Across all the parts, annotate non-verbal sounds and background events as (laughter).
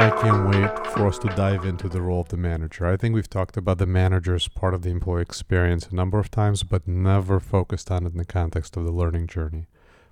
I can't wait for us to dive into the role of the manager. I think we've talked about the manager as part of the employee experience a number of times, but never focused on it in the context of the learning journey.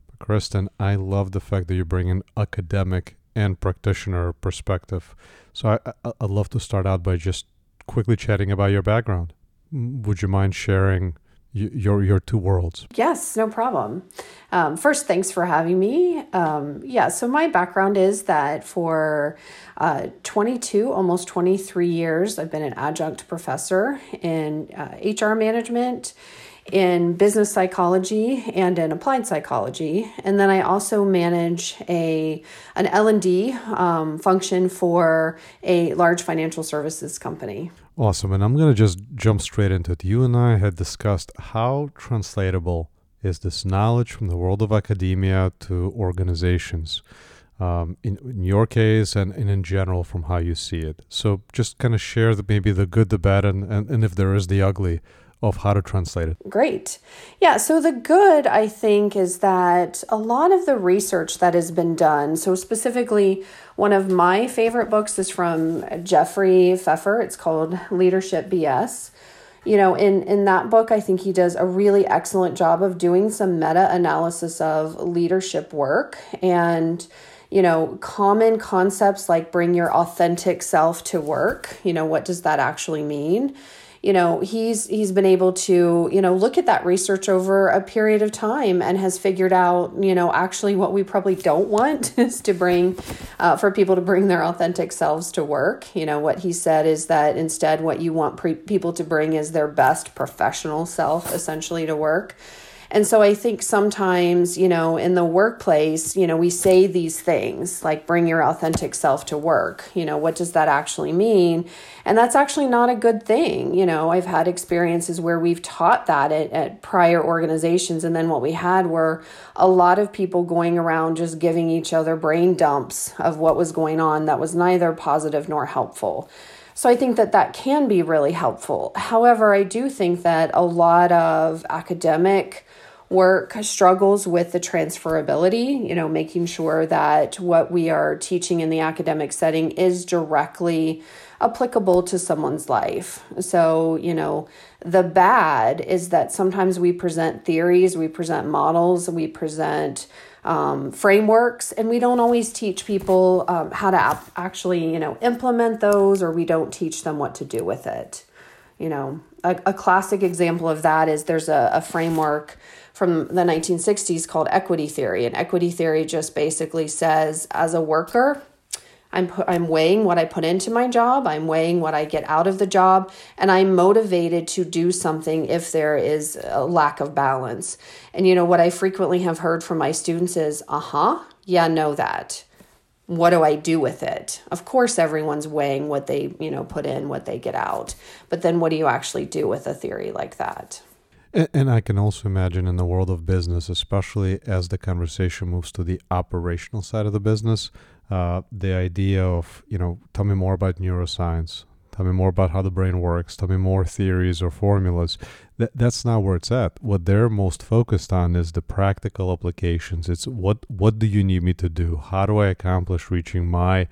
But Kristan, I love the fact that you bring an academic and practitioner perspective. So I, I, I'd love to start out by just quickly chatting about your background. Would you mind sharing your your two worlds. Yes, no problem. Um, first, thanks for having me. Um, yeah, so my background is that for uh, 22, almost 23 years, I've been an adjunct professor in uh, HR management in business psychology and in applied psychology and then i also manage a an l&d um, function for a large financial services company awesome and i'm going to just jump straight into it. You and i had discussed how translatable is this knowledge from the world of academia to organizations um, in, in your case and, and in general from how you see it. So just kind of share the maybe the good the bad and, and, and if there is the ugly of how to translate it. Great. Yeah, so the good, I think, is that a lot of the research that has been done, so specifically, one of my favorite books is from Jeffrey Pfeffer. It's called Leadership BS. You know, in, in that book, I think he does a really excellent job of doing some meta analysis of leadership work and you know, common concepts like bring your authentic self to work. You know, what does that actually mean? You know he's he's been able to you know look at that research over a period of time and has figured out you know actually what we probably don't want (laughs) is to bring uh, for people to bring their authentic selves to work. You know what he said is that instead what you want pre- people to bring is their best professional self essentially to work and so I think sometimes, you know, in the workplace, you know, we say these things like bring your authentic self to work. You know, what does that actually mean? And that's actually not a good thing. You know, I've had experiences where we've taught that at, at prior organizations. And then what we had were a lot of people going around just giving each other brain dumps of what was going on that was neither positive nor helpful. So I think that that can be really helpful. However, I do think that a lot of academic work struggles with the transferability, you know, making sure that what we are teaching in the academic setting is directly applicable to someone's life. So, you know, the bad is that sometimes we present theories, we present models, we present um, frameworks, and we don't always teach people um, how to ap- actually, you know, implement those, or we don't teach them what to do with it. You know, a, a classic example of that is there's a, a framework from the 1960s called equity theory. And equity theory just basically says, as a worker, I'm pu- I'm weighing what I put into my job, I'm weighing what I get out of the job, and I'm motivated to do something if there is a lack of balance. And you know what I frequently have heard from my students is, "Uh-huh, yeah, know that." What do I do with it? Of course everyone's weighing what they, you know, put in, what they get out. But then what do you actually do with a theory like that? And, and I can also imagine in the world of business, especially as the conversation moves to the operational side of the business, uh, the idea of, you know, tell me more about neuroscience, tell me more about how the brain works, tell me more theories or formulas. That, that's not where it's at. What they're most focused on is the practical applications. It's what what do you need me to do? How do I accomplish reaching my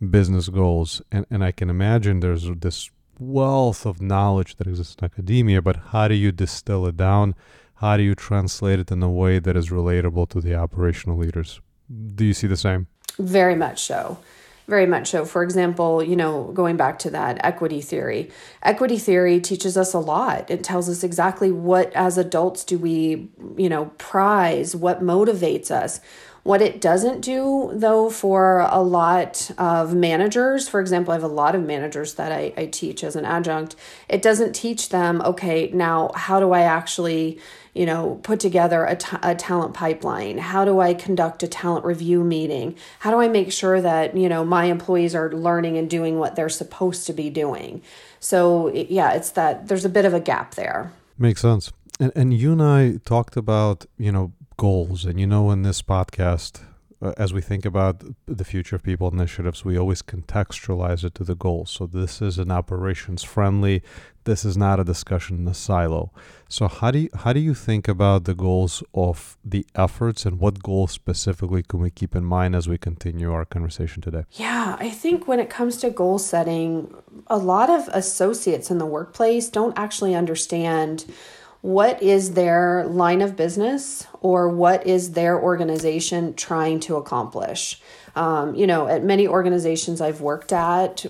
business goals? And and I can imagine there's this wealth of knowledge that exists in academia, but how do you distill it down? How do you translate it in a way that is relatable to the operational leaders? Do you see the same? Very much so. Very much so. For example, you know, going back to that equity theory, equity theory teaches us a lot. It tells us exactly what, as adults, do we, you know, prize, what motivates us what it doesn't do, though, for a lot of managers, for example, I have a lot of managers that I, I teach as an adjunct, it doesn't teach them, okay, now how do I actually, you know, put together a, t- a talent pipeline? How do I conduct a talent review meeting? How do I make sure that, you know, my employees are learning and doing what they're supposed to be doing? So, yeah, it's that there's a bit of a gap there. Makes sense. And, and you and I talked about, you know, goals. And you know, in this podcast, uh, as we think about the future of people initiatives, we always contextualize it to the goals. So this is an operations friendly. This is not a discussion in a silo. So how do you, how do you think about the goals of the efforts and what goals specifically can we keep in mind as we continue our conversation today? Yeah, I think when it comes to goal setting, a lot of associates in the workplace don't actually understand what is their line of business or what is their organization trying to accomplish. Um, you know, at many organizations I've worked at,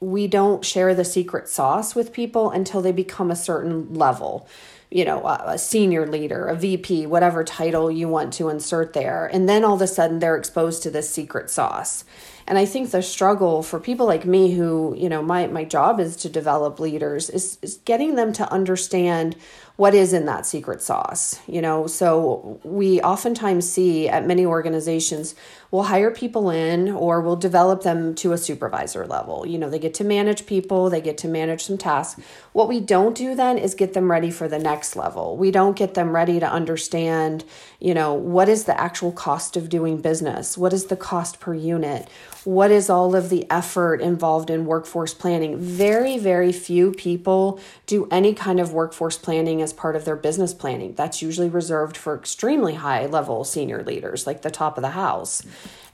we don't share the secret sauce with people until they become a certain level. You know, a, senior leader, a VP, whatever title you want to insert there. And then all of a sudden they're exposed to this secret sauce. And I think the struggle for people like me who, you know, my, my job is to develop leaders is, is getting them to understand what is in that secret sauce you know? So we oftentimes see at many organizations we'll hire people in or we'll develop them to a supervisor level. You know they get to manage people they get to manage some tasks. What we don't do then is get them ready for the next level. We don't get them ready to understand you know what is the actual cost of doing business? What is the cost per unit? What is all of the effort involved in workforce planning? Very very few people do any kind of workforce planning as part of their business planning. That's usually reserved for extremely high level senior leaders, like the top of the house.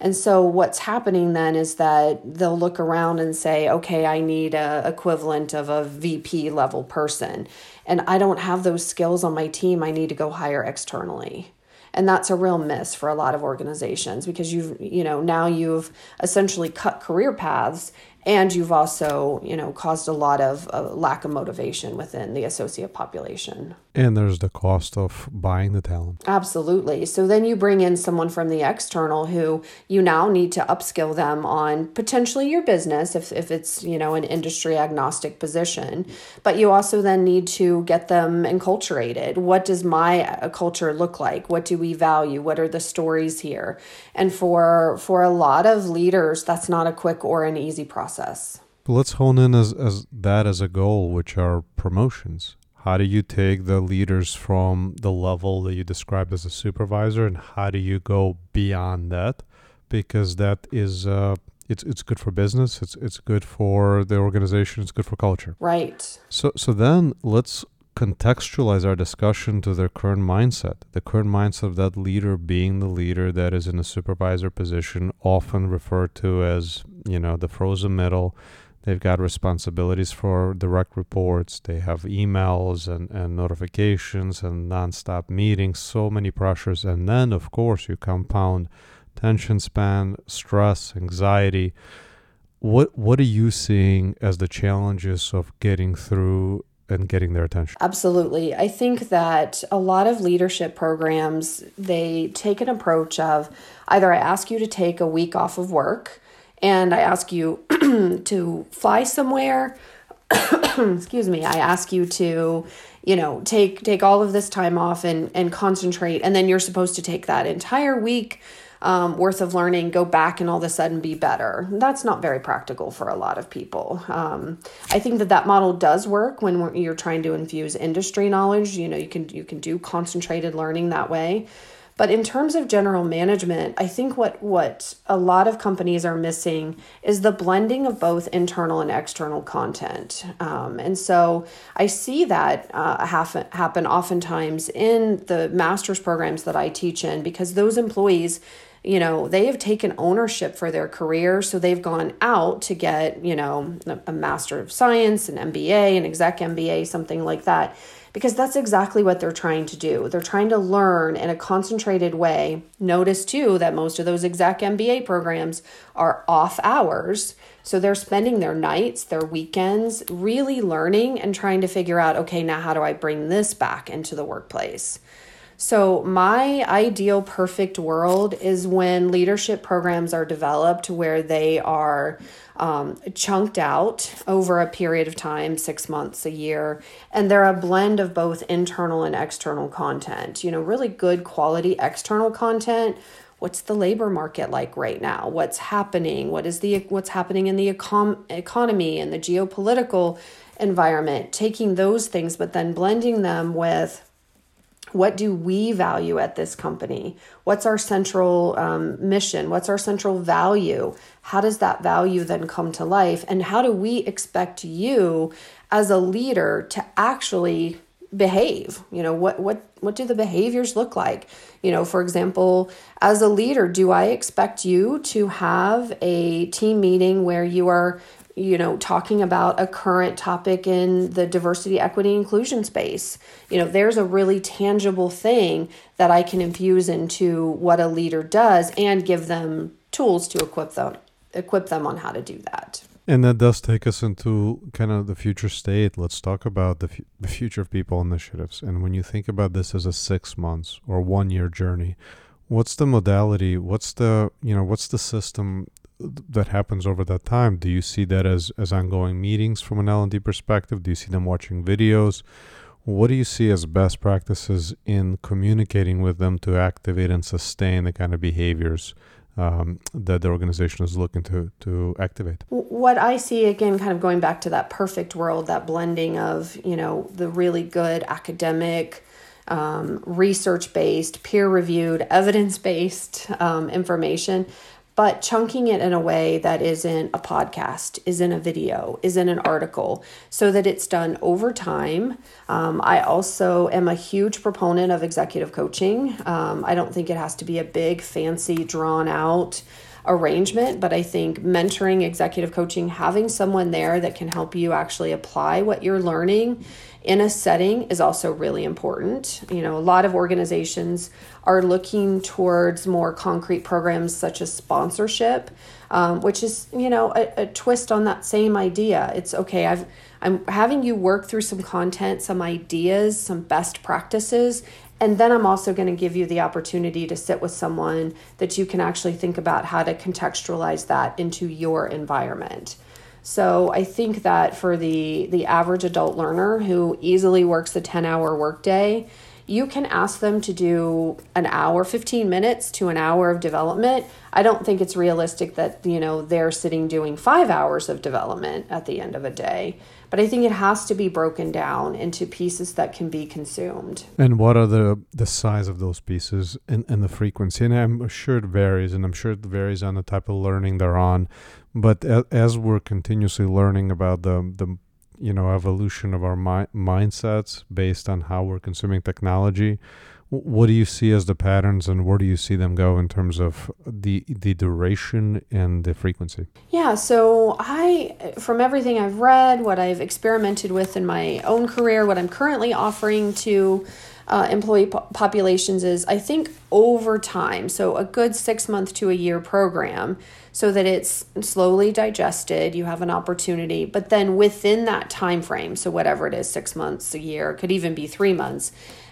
And so what's happening then is that they'll look around and say, okay, I need a equivalent of a VP level person. And I don't have those skills on my team. I need to go hire externally and that's a real miss for a lot of organizations because you've you know now you've essentially cut career paths and you've also you know caused a lot of uh, lack of motivation within the associate population. And there's the cost of buying the talent. Absolutely. So then you bring in someone from the external who you now need to upskill them on potentially your business if, if it's you know an industry agnostic position. But you also then need to get them enculturated. What does my uh, culture look like? What do we value? What are the stories here? And for for a lot of leaders that's not a quick or an easy process process. Let's hone in as, as that as a goal, which are promotions. How do you take the leaders from the level that you described as a supervisor, and how do you go beyond that? Because that is uh, it's it's good for business. It's it's good for the organization. It's good for culture. Right. So so then let's contextualize our discussion to their current mindset. The current mindset of that leader being the leader that is in a supervisor position, often referred to as, you know, the frozen middle. They've got responsibilities for direct reports. They have emails and, and notifications and nonstop meetings, so many pressures. And then, of course, you compound tension span, stress, anxiety. What what are you seeing as the challenges of getting through and getting their attention. Absolutely. I think that a lot of leadership programs they take an approach of either i ask you to take a week off of work and i ask you (clears throat) to fly somewhere. (clears throat) Excuse me. I ask you to you know take take all of this time off and and concentrate. And then you're supposed to take that entire week um, worth of learning go back and all of a sudden be better. That's not very practical for a lot of people. Um, I think that that model does work when you're trying to infuse industry knowledge. You know, you can you can do concentrated learning that way. But in terms of general management, I think what what a lot of companies are missing is the blending of both internal and external content. Um, and so I see that uh, happen, happen oftentimes in the master's programs that I teach in because those employees you know, they have taken ownership for their career. So they've gone out to get, you know, a Master of Science, an MBA, an exec MBA, something like that, because that's exactly what they're trying to do. They're trying to learn in a concentrated way. Notice too that most of those exec MBA programs are off hours. So they're spending their nights, their weekends really learning and trying to figure out okay, now how do I bring this back into the workplace? So, my ideal perfect world is when leadership programs are developed where they are um, chunked out over a period of time six months, a year and they're a blend of both internal and external content. You know, really good quality external content. What's the labor market like right now? What's happening? What is the what's happening in the econ- economy and the geopolitical environment? Taking those things but then blending them with what do we value at this company? What's our central um, mission? What's our central value? How does that value then come to life? And how do we expect you as a leader to actually behave you know what what what do the behaviors look like you know for example as a leader do i expect you to have a team meeting where you are you know talking about a current topic in the diversity equity inclusion space you know there's a really tangible thing that i can infuse into what a leader does and give them tools to equip them equip them on how to do that and that does take us into kind of the future state. Let's talk about the, f- the future of people initiatives. And when you think about this as a six months or one year journey, what's the modality? What's the you know what's the system that happens over that time? Do you see that as as ongoing meetings from an L and D perspective? Do you see them watching videos? What do you see as best practices in communicating with them to activate and sustain the kind of behaviors um, that the organization is looking to to activate. What I see again, kind of going back to that perfect world, that blending of you know the really good academic. Um, research based, peer reviewed, evidence based um, information but chunking it in a way that isn't a podcast, isn't a video, isn't an article, so that it's done over time. Um, I also am a huge proponent of executive coaching. Um, I don't think it has to be a big, fancy, drawn out arrangement, but I think mentoring, executive coaching, having someone there that can help you actually apply what you're learning in a setting is also really important. You know, a lot of organizations are looking towards more concrete programs such as sponsorship, um, which is, you know, a, a twist on that same idea. It's okay, I've I'm having you work through some content, some ideas, some best practices, and then I'm also going to give you the opportunity to sit with someone that you can actually think about how to contextualize that into your environment. So I think that for the the average adult learner who easily works a 10-hour workday, you can ask them to do an hour, 15 minutes to an hour of development. I don't think it's realistic that, you know, they're sitting doing 5 hours of development at the end of a day. But I think it has to be broken down into pieces that can be consumed. And what are the the size of those pieces and, and the frequency? And I'm sure it varies, and I'm sure it varies on the type of learning they're on. But as we're continuously learning about the the you know evolution of our mi- mindsets based on how we're consuming technology, what do you see as the patterns, and where do you see them go in terms of the the duration and the frequency? Yeah, so I, from everything I've read, what I've experimented with in my own career, what I'm currently offering to uh, employee po- populations is I think over time, so a good six month to a year program, so that it's slowly digested. You have an opportunity, but then within that time frame, so whatever it is, six months, a year, could even be three months.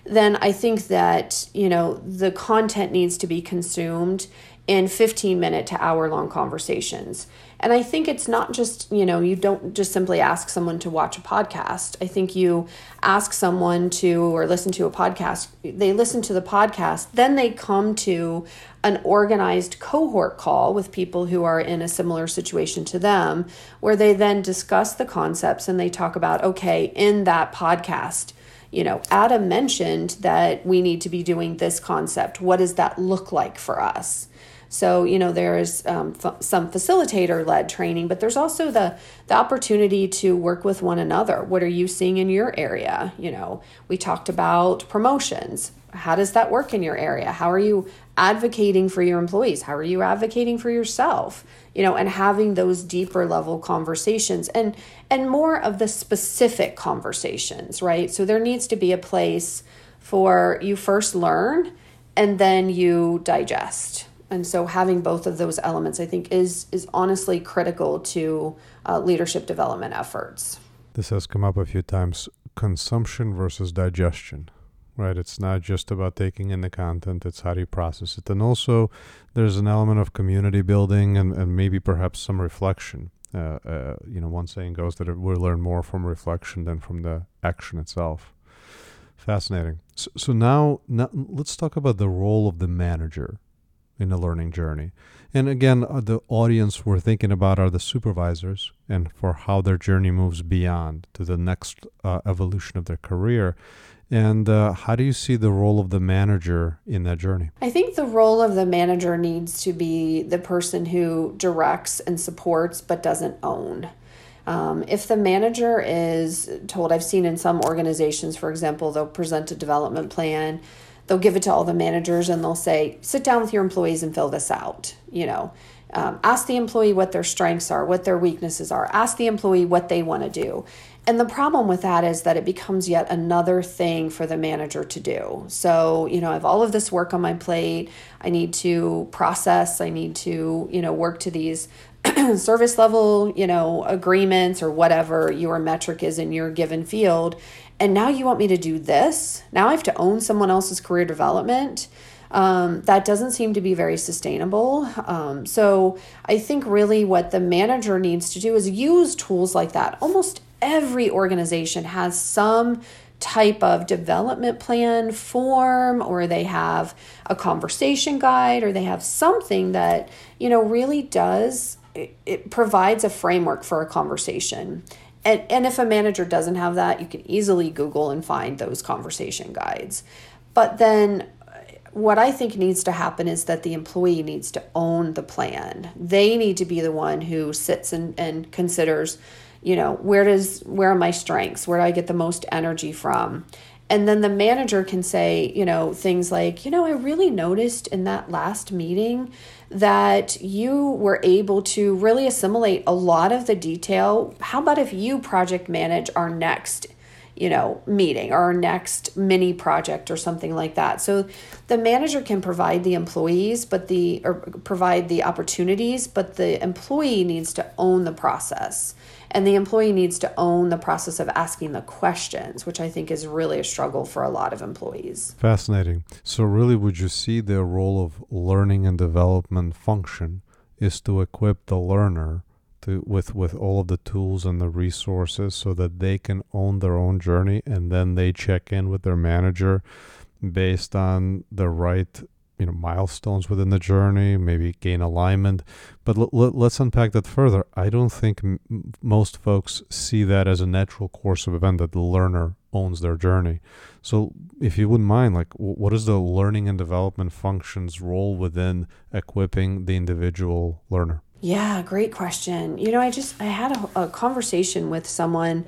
Then I think that you know the content needs to be consumed in 15 minute to hour long conversations. And I think it's not just, you know, you don't just simply ask someone to watch a podcast. I think you ask someone to or listen to a podcast, they listen to the podcast, then they come to an organized cohort call with people who are in a similar situation to them, where they then discuss the concepts and they talk about, okay, in that podcast, you know, Adam mentioned that we need to be doing this concept. What does that look like for us? So, you know, there's um, f- some facilitator led training, but there's also the, the opportunity to work with one another. What are you seeing in your area? You know, we talked about promotions. How does that work in your area? How are you advocating for your employees? How are you advocating for yourself? You know, and having those deeper level conversations and and more of the specific conversations, right? So there needs to be a place for you first learn and then you digest. And so having both of those elements i think is is honestly critical to uh, leadership development efforts. This has come up a few times consumption versus digestion right? It's not just about taking in the content it's how do you process it? And also there's an element of community building and, and maybe perhaps some reflection uh, uh, you know one saying goes that we learn more from reflection than from the action itself. Fascinating. So, so now, now let's talk about the role of the manager in the learning journey. And again, uh, the audience we're thinking about are the supervisors and for how their journey moves beyond to the next uh, evolution of their career. And uh, how do you see the role of the manager in that journey? I think the role of the manager needs to be the person who directs and supports but doesn't own. Um, if the manager is told, I've seen in some organizations, for example, they'll present a development plan, they'll give it to all the managers, and they'll say, sit down with your employees and fill this out. You know, um, ask the employee what their strengths are, what their weaknesses are, ask the employee what they want to do. And the problem with that is that it becomes yet another thing for the manager to do. So, you know, I have all of this work on my plate. I need to process, I need to, you know, work to these (clears throat) service level, you know, agreements or whatever your metric is in your given field. And now you want me to do this? Now I have to own someone else's career development. Um, that doesn't seem to be very sustainable. Um, so I think really what the manager needs to do is use tools like that. Almost every organization has some type of development plan form or they have a conversation guide or they have something that you know really does it, provides a framework for a conversation. And, and if a manager doesn't have that you can easily google and find those conversation guides. But then uh, what I think needs to happen is that the employee needs to own the plan. They need to be the one who sits and, and considers you know where does where are my strengths? Where do i get the most energy from? And then the manager can say you know things like you know i really noticed in that last meeting that you were able to really assimilate a lot of the detail. How about if you project manage our next you know meeting or our next mini project or something like that? So the manager can provide the employees but the or provide the opportunities but the employee needs to own the process and the employee needs to own the process of asking the questions, which I think is really a struggle for a lot of employees. Fascinating. So, really, would you see the role of learning and development function is to equip the learner to, with, with all of the tools and the resources so that they can own their own journey and then they check in with their manager based on the right you know milestones within the journey maybe gain alignment. But l- l- let's unpack that further. I don't think m- most folks see that as a natural course of event that the learner owns their journey. So if you wouldn't mind like w- what is the learning and development functions role within equipping the individual learner? Yeah great question. You know i just i had a, a conversation with someone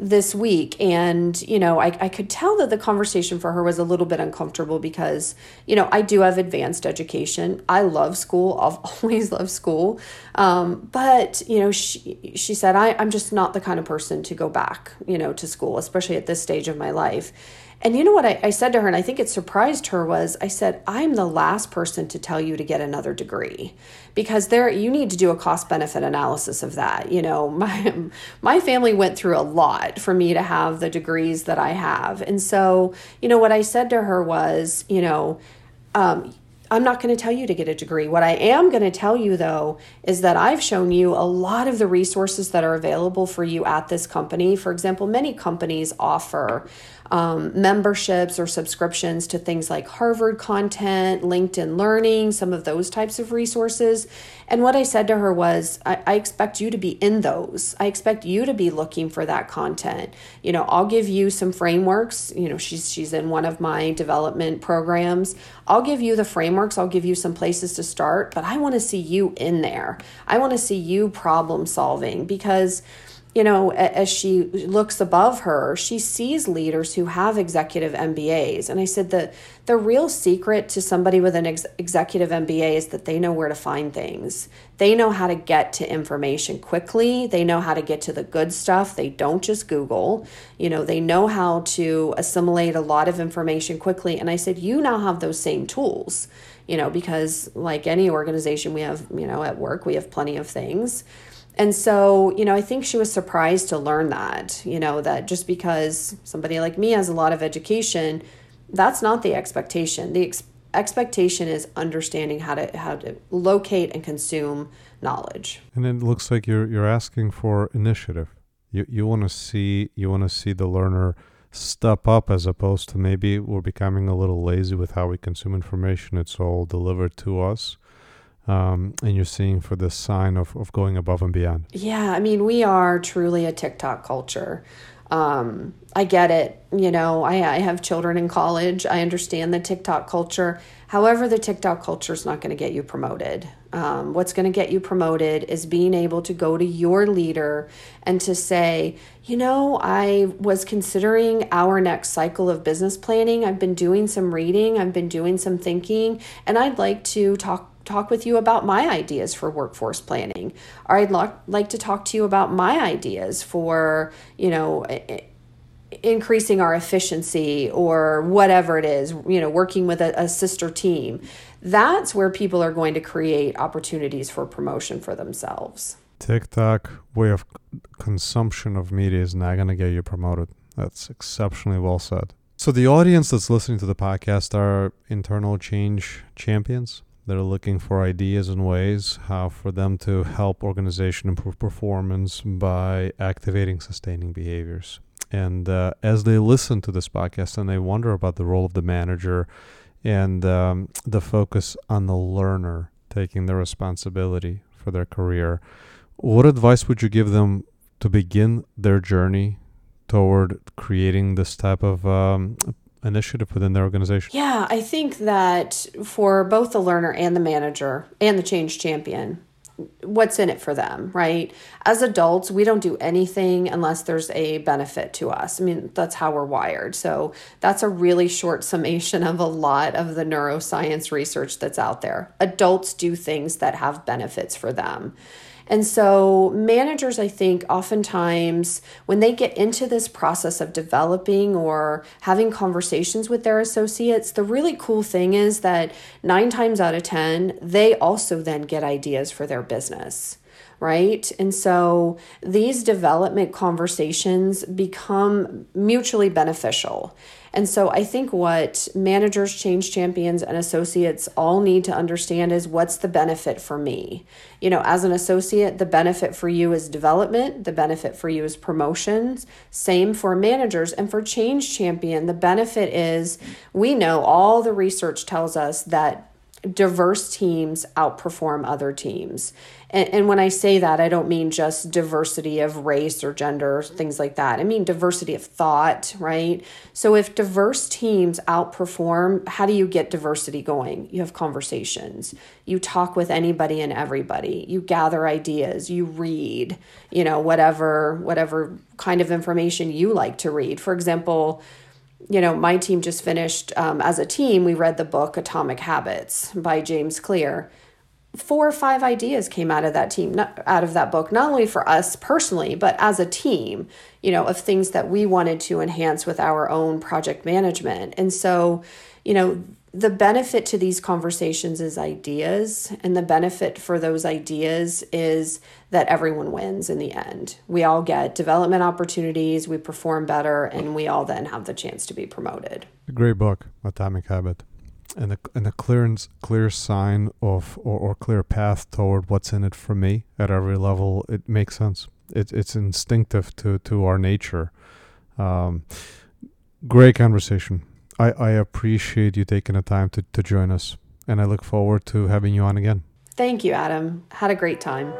this week. And you know I, I could tell that the conversation for her was a little bit uncomfortable because you know i do have advanced education. I love school. I've (laughs) always loved school. Um, but you know she, she said I, i'm just not the kind of person to go back you know to school especially at this stage of my life and you know what I, I said to her, and I think it surprised her, was I said, I'm the last person to tell you to get another degree because there you need to do a cost benefit analysis of that. You know, (laughs) my my family went through a lot for me to have the degrees that I have. And so, you know, what I said to her was, you know, um, I'm not going to tell you to get a degree. What I am going to tell you, though, is that I've shown you a lot of the resources that are available for you at this company. For example, many companies offer um, memberships or subscriptions to things like Harvard content, LinkedIn Learning, some of those types of resources. And what I said to her was, I, I expect you to be in those. I expect you to be looking for that content. You know, I'll give you some frameworks. You know, she's she's in one of my development programs. I'll give you the frameworks. I'll give you some places to start, but I want to see you in there. I want to see you problem solving because you know, as she looks above her, she sees leaders who have executive MBAs. And I said that the real secret to somebody with an ex- executive MBA is that they know where to find things. They know how to get to information quickly. They know how to get to the good stuff. They don't just Google. You know, they know how to assimilate a lot of information quickly. And I said, you now have those same tools, you know, because like any organization we have, you know, at work, we have plenty of things and so, you know, I think she was surprised to learn that, you know, that just because somebody like me has a lot of education, that's not the expectation. The ex- expectation is understanding how to how to locate and consume knowledge. And it looks like you're you're asking for initiative. You you want to see you want to see the learner step up as opposed to maybe we're becoming a little lazy with how we consume information. It's all delivered to us um, and you're seeing for this sign of, of going above and beyond? Yeah, I mean, we are truly a TikTok culture. Um, I get it. You know, I, I have children in college. I understand the TikTok culture. However, the TikTok culture is not going to get you promoted. Um, what's going to get you promoted is being able to go to your leader and to say, you know, I was considering our next cycle of business planning. I've been doing some reading, I've been doing some thinking, and I'd like to talk talk with you about my ideas for workforce planning. Or i'd lo- like to talk to you about my ideas for you know increasing our efficiency or whatever it is you know working with a, a sister team. That's where people are going to create opportunities for promotion for themselves. Tiktok way of consumption of media is not going to get you promoted. That's exceptionally well said. So the audience that's listening to the podcast are internal change champions they're looking for ideas and ways how for them to help organization improve performance by activating sustaining behaviors. And uh, as they listen to this podcast and they wonder about the role of the manager and um, the focus on the learner taking the responsibility for their career, what advice would you give them to begin their journey toward creating this type of um, initiative within their organization? Yeah, I think that for both the learner and the manager and the change champion, what's in it for them, right? As adults, we don't do anything unless there's a benefit to us. I mean, that's how we're wired. So that's a really short summation of a lot of the neuroscience research that's out there. Adults do things that have benefits for them. And so, managers, I think, oftentimes when they get into this process of developing or having conversations with their associates, the really cool thing is that nine times out of 10, they also then get ideas for their business right? And so these development conversations become mutually beneficial. And so I think what managers, change champions, and associates all need to understand is what's the benefit for me? You know, as an associate, the benefit for you is development, the benefit for you is promotions. Same for managers. And for change champion, the benefit is we know all the research tells us that diverse teams outperform other teams. And, and when I say that, I don't mean just diversity of race or gender, things like that. I mean diversity of thought, right? So if diverse teams outperform, how do you get diversity going? You have conversations. You talk with anybody and everybody. You gather ideas. You read, you know, whatever whatever kind of information you like to read. For example, you know, my team just finished um, as a team, we read the book Atomic Habits by James Clear. Four or five ideas came out of that team not, out of that book not only for us personally but as a team you know of things that we wanted to enhance with our own project management. And so you know the benefit to these conversations is ideas and the benefit for those ideas is that everyone wins in the end we all get development opportunities we perform better and we all then have the chance to be promoted great book atomic habit and a and a clear clear sign of or, or clear path toward what's in it for me at every level. It makes sense. It's it's instinctive to to our nature. Um, great conversation. I I appreciate you taking the time to to join us, and I look forward to having you on again. Thank you, Adam. Had a great time.